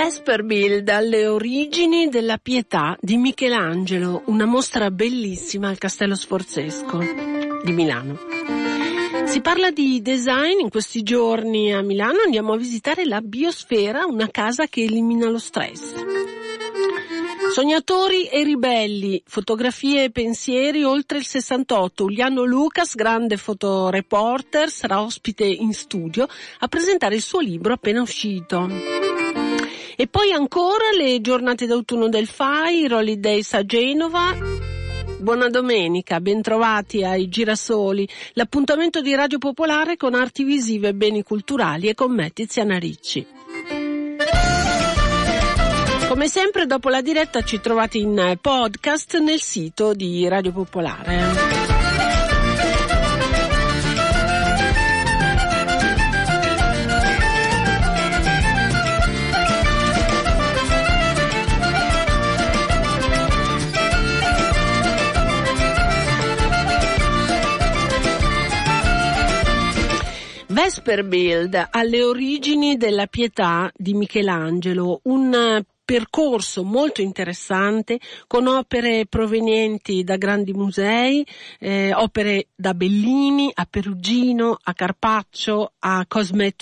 Vesperbild alle origini della pietà di Michelangelo, una mostra bellissima al Castello Sforzesco di Milano. Si parla di design in questi giorni a Milano, andiamo a visitare la Biosfera, una casa che elimina lo stress. Sognatori e ribelli, fotografie e pensieri oltre il 68. Uliano Lucas, grande fotoreporter, sarà ospite in studio a presentare il suo libro appena uscito. E poi ancora le giornate d'autunno del FAI, i Rolly Days a Genova. Buona domenica, bentrovati ai Girasoli, l'appuntamento di Radio Popolare con arti visive, beni culturali e con me Tiziana Ricci. Come sempre dopo la diretta ci trovate in podcast nel sito di Radio Popolare. Vesperbild alle origini della pietà di Michelangelo, un percorso molto interessante con opere provenienti da grandi musei, eh, opere da Bellini a Perugino, a Carpaccio, a Cosme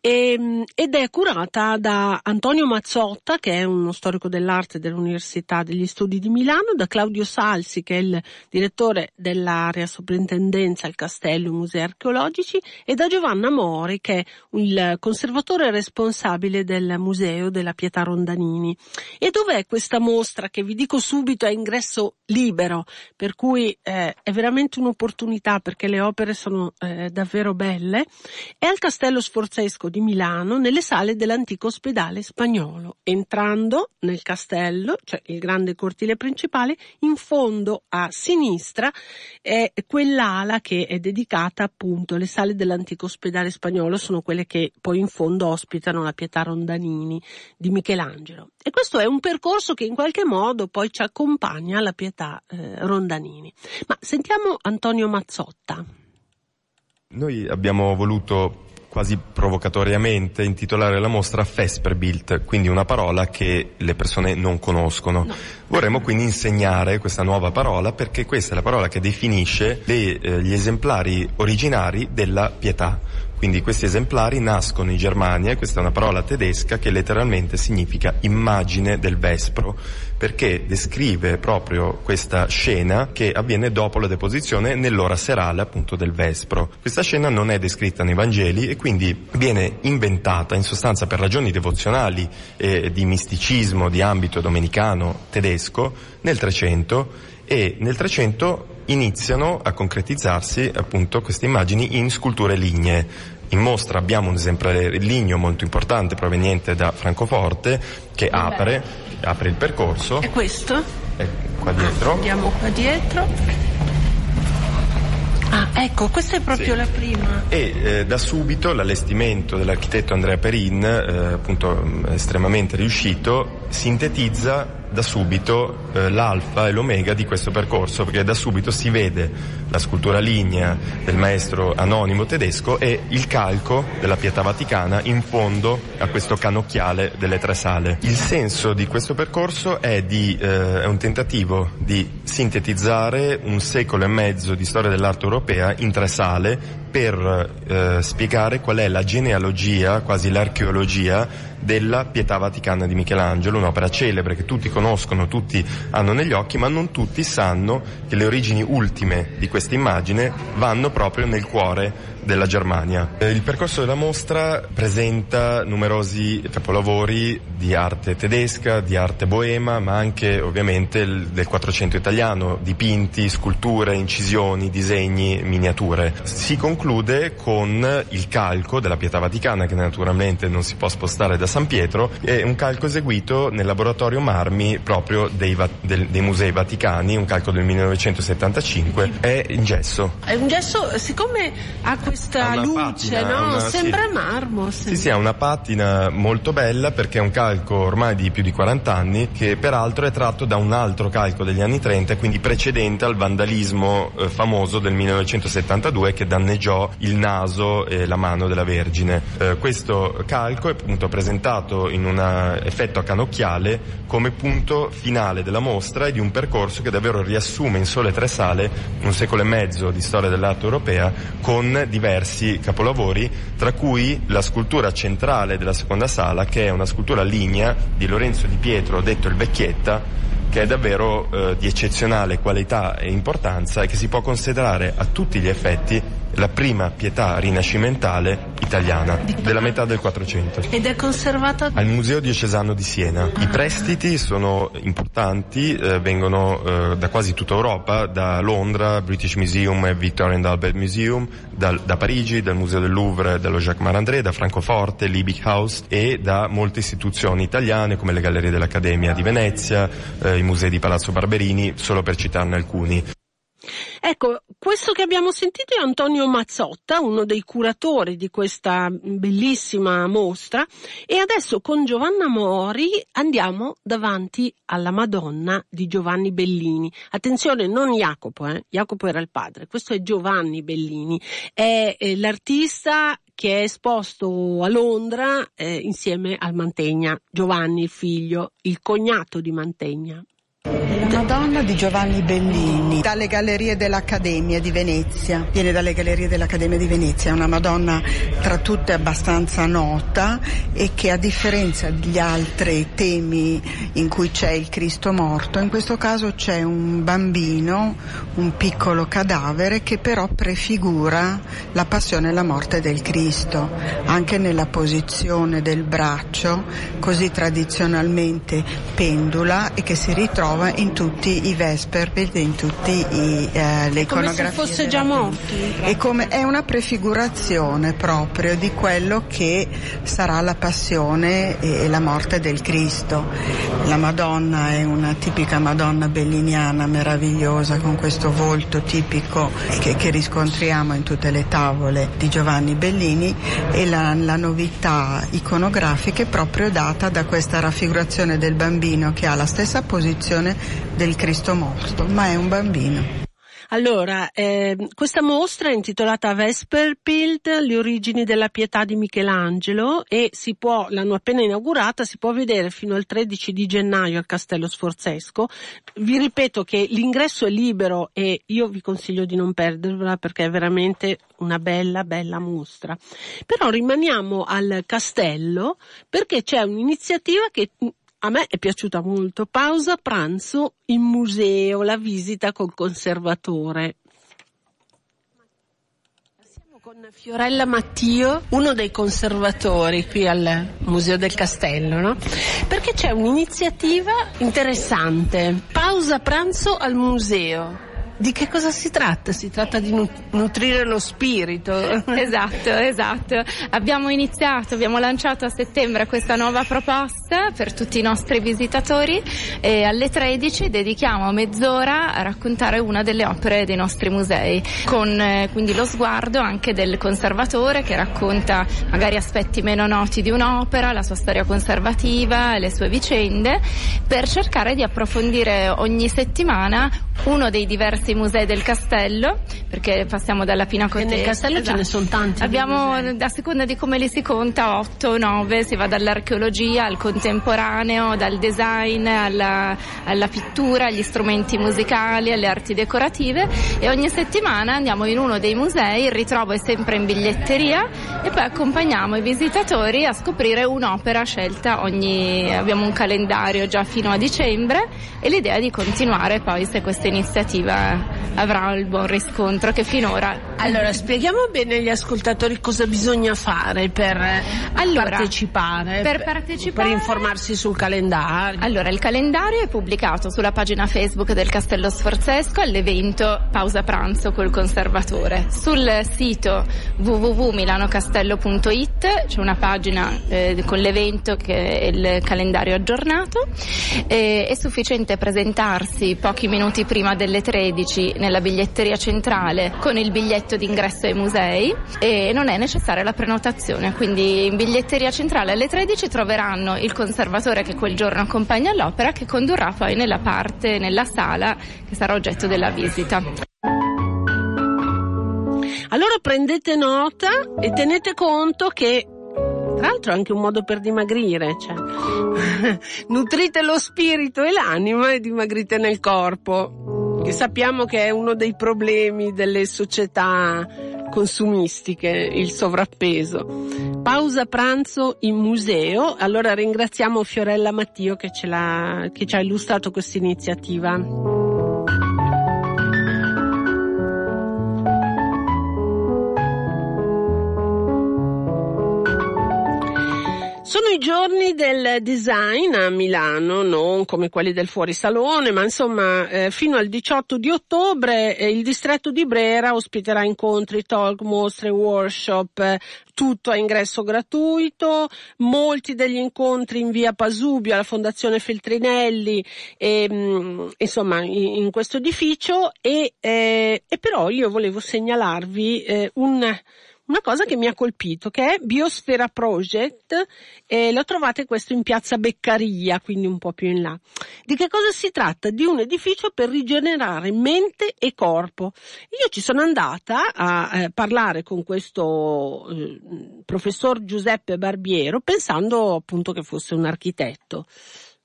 e, ed è curata da Antonio Mazzotta che è uno storico dell'arte dell'Università degli Studi di Milano, da Claudio Salsi che è il direttore dell'area soprintendenza al Castello Musei Archeologici e da Giovanna Mori che è il conservatore responsabile del Museo della Pietà Ronda Mondanini. E dov'è questa mostra che vi dico subito è ingresso libero, per cui eh, è veramente un'opportunità perché le opere sono eh, davvero belle? È al Castello Sforzesco di Milano, nelle sale dell'antico ospedale spagnolo. Entrando nel castello, cioè il grande cortile principale, in fondo a sinistra è quell'ala che è dedicata appunto alle sale dell'antico ospedale spagnolo, sono quelle che poi in fondo ospitano la Pietà Rondanini di Michelangelo. Michelangelo. E questo è un percorso che in qualche modo poi ci accompagna alla pietà eh, Rondanini. Ma sentiamo Antonio Mazzotta. Noi abbiamo voluto quasi provocatoriamente intitolare la mostra Vesperbild, quindi una parola che le persone non conoscono. No. Vorremmo quindi insegnare questa nuova parola perché questa è la parola che definisce le, eh, gli esemplari originari della pietà. Quindi questi esemplari nascono in Germania questa è una parola tedesca che letteralmente significa immagine del Vespro, perché descrive proprio questa scena che avviene dopo la deposizione nell'ora serale appunto del Vespro. Questa scena non è descritta nei Vangeli e quindi viene inventata in sostanza per ragioni devozionali e di misticismo di ambito domenicano tedesco nel 300 e nel 300 iniziano a concretizzarsi appunto queste immagini in sculture lignee. In mostra abbiamo un esemplare ligneo molto importante proveniente da Francoforte che apre, apre, il percorso. E questo? È qua dietro. Andiamo qua dietro. Ah, ecco, questa è proprio sì. la prima. E eh, da subito l'allestimento dell'architetto Andrea Perin, eh, appunto estremamente riuscito, sintetizza da subito eh, l'alfa e l'omega di questo percorso, perché da subito si vede la scultura lignea del maestro anonimo tedesco e il calco della Pietà Vaticana in fondo a questo canocchiale delle tre sale. Il senso di questo percorso è, di, eh, è un tentativo di sintetizzare un secolo e mezzo di storia dell'arte europea in tre sale per eh, spiegare qual è la genealogia, quasi l'archeologia della Pietà Vaticana di Michelangelo, un'opera celebre che tutti conoscono, tutti hanno negli occhi, ma non tutti sanno che le origini ultime di questa immagine vanno proprio nel cuore della Germania. Il percorso della mostra presenta numerosi capolavori di arte tedesca, di arte boema, ma anche ovviamente del Quattrocento italiano, dipinti, sculture, incisioni, disegni, miniature. Si conclude con il calco della Pietà Vaticana, che naturalmente non si può spostare da San Pietro, è un calco eseguito nel laboratorio Marmi proprio dei, del, dei musei vaticani, un calco del 1975, è in gesso. È un gesso, siccome ha questa luce, patina, no? Una, Sembra sì. marmo. Sì, sì, ha una patina molto bella perché è un calco ormai di più di 40 anni che peraltro è tratto da un altro calco degli anni 30, quindi precedente al vandalismo eh, famoso del 1972 che danneggiò il naso e la mano della Vergine. Eh, questo calco è appunto presentato in un effetto a canocchiale come punto finale della mostra e di un percorso che davvero riassume in sole tre sale un secolo e mezzo di storia dell'arte europea con diversi capolavori, tra cui la scultura centrale della seconda sala che è una scultura lignea di Lorenzo Di Pietro, detto il Vecchietta, che è davvero eh, di eccezionale qualità e importanza e che si può considerare a tutti gli effetti la prima pietà rinascimentale italiana della metà del 400. Ed è conservata al Museo Diocesano di Siena. I prestiti sono importanti, eh, vengono eh, da quasi tutta Europa, da Londra, British Museum e Victoria and Albert Museum, da, da Parigi, dal Museo del Louvre, dello Jacques Marandré, da Francoforte, Liebig House e da molte istituzioni italiane come le Gallerie dell'Accademia di Venezia, eh, i musei di Palazzo Barberini, solo per citarne alcuni. Ecco, questo che abbiamo sentito è Antonio Mazzotta, uno dei curatori di questa bellissima mostra e adesso con Giovanna Mori andiamo davanti alla Madonna di Giovanni Bellini. Attenzione, non Jacopo, eh? Jacopo era il padre, questo è Giovanni Bellini, è, è l'artista che è esposto a Londra eh, insieme al Mantegna, Giovanni il figlio, il cognato di Mantegna. La Madonna di Giovanni Bellini, dalle gallerie dell'Accademia di Venezia. Viene dalle gallerie dell'Accademia di Venezia, è una Madonna tra tutte abbastanza nota e che a differenza degli altri temi in cui c'è il Cristo morto, in questo caso c'è un bambino, un piccolo cadavere che però prefigura la passione e la morte del Cristo, anche nella posizione del braccio, così tradizionalmente pendula e che si ritrova trova in tutti i Vesper, in tutte eh, le iconografie. Come se fosse già morto. È, come, è una prefigurazione proprio di quello che sarà la passione e, e la morte del Cristo. La Madonna è una tipica Madonna belliniana meravigliosa con questo volto tipico che, che riscontriamo in tutte le tavole di Giovanni Bellini e la, la novità iconografica è proprio data da questa raffigurazione del bambino che ha la stessa posizione del Cristo morto, ma è un bambino. Allora, eh, questa mostra è intitolata Vesperbild, le origini della pietà di Michelangelo e si può, l'hanno appena inaugurata, si può vedere fino al 13 di gennaio al Castello Sforzesco. Vi ripeto che l'ingresso è libero e io vi consiglio di non perdervela perché è veramente una bella, bella mostra. Però rimaniamo al castello perché c'è un'iniziativa che a me è piaciuta molto. Pausa pranzo in museo, la visita col conservatore. Con Fiorella Mattio, uno dei conservatori qui al Museo del Castello, no? Perché c'è un'iniziativa interessante. Pausa pranzo al museo. Di che cosa si tratta? Si tratta di nutrire lo spirito. Esatto, esatto. Abbiamo iniziato, abbiamo lanciato a settembre questa nuova proposta per tutti i nostri visitatori e alle 13 dedichiamo mezz'ora a raccontare una delle opere dei nostri musei, con eh, quindi lo sguardo anche del conservatore che racconta magari aspetti meno noti di un'opera, la sua storia conservativa, le sue vicende, per cercare di approfondire ogni settimana uno dei diversi musei del castello, perché passiamo dalla Pinacoteca. E nel castello esatto. ce ne esatto. sono tanti. Abbiamo, a seconda di come li si conta, 8 9, si va dall'archeologia al contemporaneo, dal design alla, alla pittura, agli strumenti musicali, alle arti decorative e ogni settimana andiamo in uno dei musei, il ritrovo è sempre in biglietteria e poi accompagniamo i visitatori a scoprire un'opera scelta ogni, abbiamo un calendario già fino a dicembre e l'idea è di continuare poi se questa iniziativa avrà il buon riscontro che finora. Allora, spieghiamo bene agli ascoltatori cosa bisogna fare per allora, partecipare. Per partecipare. Per informarsi sul calendario. Allora, il calendario è pubblicato sulla pagina Facebook del Castello Sforzesco all'evento Pausa Pranzo col Conservatore. Sul sito www.milanocastello.it c'è una pagina eh, con l'evento che è il calendario aggiornato. Eh, è sufficiente presentarsi pochi minuti prima delle 13 nella biglietteria centrale con il biglietto d'ingresso ai musei e non è necessaria la prenotazione, quindi in biglietteria centrale alle 13 troveranno il conservatore che quel giorno accompagna l'opera che condurrà poi nella parte, nella sala che sarà oggetto della visita. Allora prendete nota e tenete conto che tra l'altro è anche un modo per dimagrire, cioè nutrite lo spirito e l'anima e dimagrite nel corpo, che sappiamo che è uno dei problemi delle società consumistiche, il sovrappeso. Pausa pranzo in museo, allora ringraziamo Fiorella Mattio che, che ci ha illustrato questa iniziativa. Sono i giorni del design a Milano, non come quelli del fuorisalone, ma insomma eh, fino al 18 di ottobre eh, il distretto di Brera ospiterà incontri, talk, mostre, workshop, eh, tutto a ingresso gratuito, molti degli incontri in via Pasubio alla Fondazione Feltrinelli, e, mh, mm, insomma in, in, questo edificio. E, eh, e, però io volevo segnalarvi eh, un una cosa che mi ha colpito, che è Biosfera Project, e lo trovate questo in piazza Beccaria, quindi un po' più in là. Di che cosa si tratta? Di un edificio per rigenerare mente e corpo. Io ci sono andata a eh, parlare con questo eh, professor Giuseppe Barbiero pensando appunto che fosse un architetto.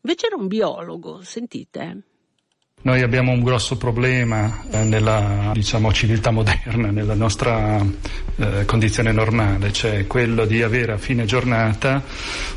Invece era un biologo, sentite. Noi abbiamo un grosso problema eh, nella diciamo, civiltà moderna, nella nostra eh, condizione normale, cioè quello di avere a fine giornata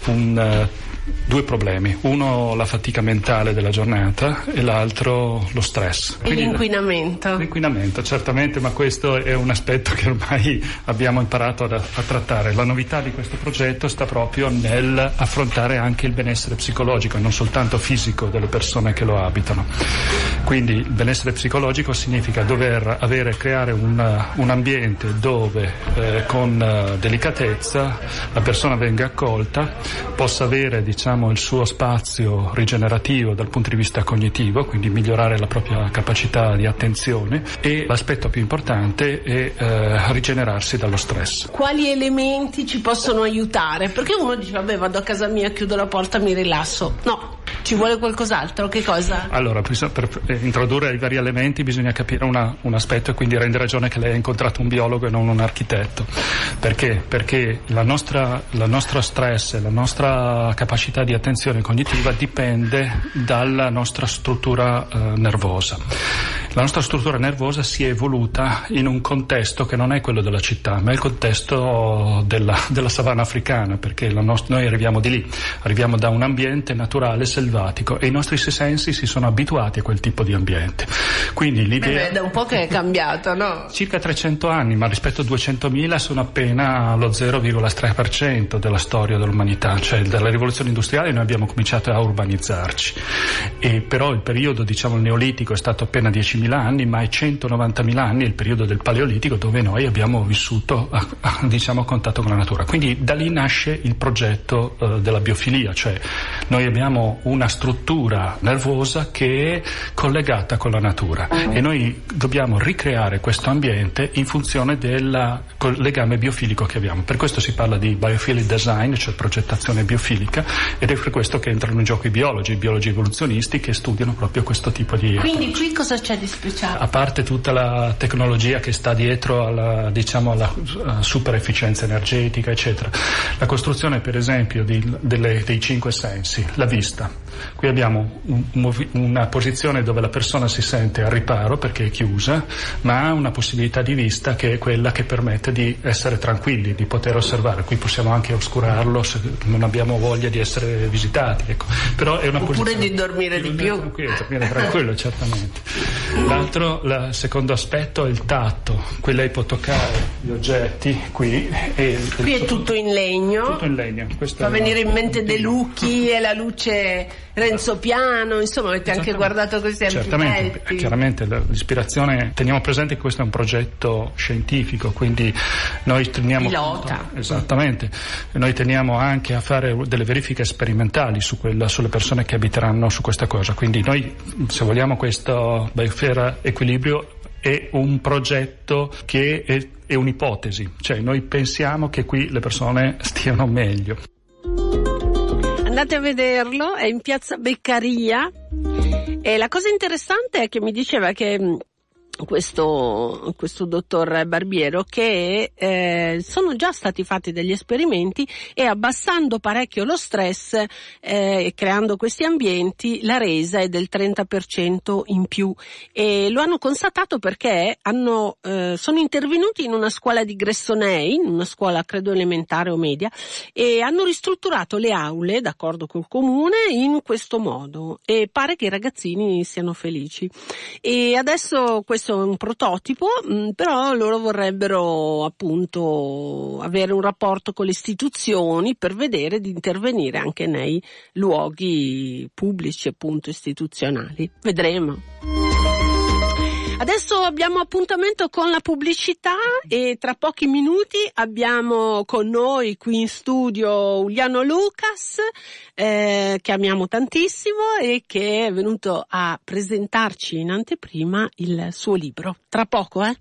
un eh, due problemi, uno la fatica mentale della giornata e l'altro lo stress. E Quindi l'inquinamento. L'inquinamento, certamente, ma questo è un aspetto che ormai abbiamo imparato a, a trattare. La novità di questo progetto sta proprio nell'affrontare anche il benessere psicologico e non soltanto fisico delle persone che lo abitano. Quindi il benessere psicologico significa dover avere, creare un, un ambiente dove eh, con uh, delicatezza la persona venga accolta, possa avere diciamo, il suo spazio rigenerativo dal punto di vista cognitivo, quindi migliorare la propria capacità di attenzione e l'aspetto più importante è eh, rigenerarsi dallo stress. Quali elementi ci possono aiutare? Perché uno dice vabbè vado a casa mia, chiudo la porta, mi rilasso. No, ci vuole qualcos'altro? Che cosa? Allora, per introdurre i vari elementi bisogna capire una, un aspetto e quindi rende ragione che lei ha incontrato un biologo e non un architetto. Perché? Perché la nostra, la nostra stress, la nostra capacità di attenzione cognitiva dipende dalla nostra struttura eh, nervosa. La nostra struttura nervosa si è evoluta in un contesto che non è quello della città, ma è il contesto della, della savana africana, perché nost- noi arriviamo di lì, arriviamo da un ambiente naturale, selvatico, e i nostri sensi si sono abituati a quel tipo di ambiente. Quindi l'idea... Beh, da un po' che è cambiato, no? Circa 300 anni, ma rispetto a 200.000 sono appena lo 0,3% della storia dell'umanità, cioè dalla rivoluzione industriale noi abbiamo cominciato a urbanizzarci. E però il periodo, diciamo, il neolitico è stato appena 10.000 100.000 anni, ma è 190.000 anni il periodo del Paleolitico dove noi abbiamo vissuto a, a, diciamo, a contatto con la natura. Quindi da lì nasce il progetto uh, della biofilia, cioè noi abbiamo una struttura nervosa che è collegata con la natura e noi dobbiamo ricreare questo ambiente in funzione del legame biofilico che abbiamo. Per questo si parla di biophilic design, cioè progettazione biofilica, ed è per questo che entrano in gioco i biologi, i biologi evoluzionisti che studiano proprio questo tipo di... Quindi qui cosa c'è di speciale? A parte tutta la tecnologia che sta dietro alla, diciamo, alla uh, super efficienza energetica, eccetera. La costruzione, per esempio, di, delle, dei cinque sensi, la vista. Qui abbiamo un, una posizione dove la persona si sente al riparo perché è chiusa, ma ha una possibilità di vista che è quella che permette di essere tranquilli, di poter osservare. Qui possiamo anche oscurarlo se non abbiamo voglia di essere visitati. Ecco. Però è una Oppure di dormire di, più. Tranquillo, dormire tranquillo, certamente. L'altro, il secondo aspetto è il tatto. Qui lei può toccare gli oggetti, qui. E qui è tutto in legno. Tutto in legno. Questo Fa venire in mente De Lucchi e la luce Renzo Piano, insomma avete anche guardato questi Certamente, architetti. chiaramente l'ispirazione, teniamo presente che questo è un progetto scientifico, quindi noi teniamo... Pilota. Esattamente, noi teniamo anche a fare delle verifiche sperimentali su quella, sulle persone che abiteranno su questa cosa, quindi noi se vogliamo questo Biosphere Equilibrio è un progetto che è, è un'ipotesi, cioè noi pensiamo che qui le persone stiano meglio. Andate a vederlo, è in piazza Beccaria e la cosa interessante è che mi diceva che questo, questo dottor Barbiero che eh, sono già stati fatti degli esperimenti e abbassando parecchio lo stress eh, creando questi ambienti la resa è del 30% in più. E lo hanno constatato perché hanno, eh, sono intervenuti in una scuola di Gressonei, in una scuola credo elementare o media e hanno ristrutturato le aule d'accordo col comune in questo modo. E pare che i ragazzini siano felici. E adesso questo questo è un prototipo, mm, però loro vorrebbero appunto avere un rapporto con le istituzioni per vedere di intervenire anche nei luoghi pubblici appunto istituzionali. Vedremo. Adesso abbiamo appuntamento con la pubblicità e tra pochi minuti abbiamo con noi qui in studio Uliano Lucas, eh, che amiamo tantissimo e che è venuto a presentarci in anteprima il suo libro. Tra poco, eh?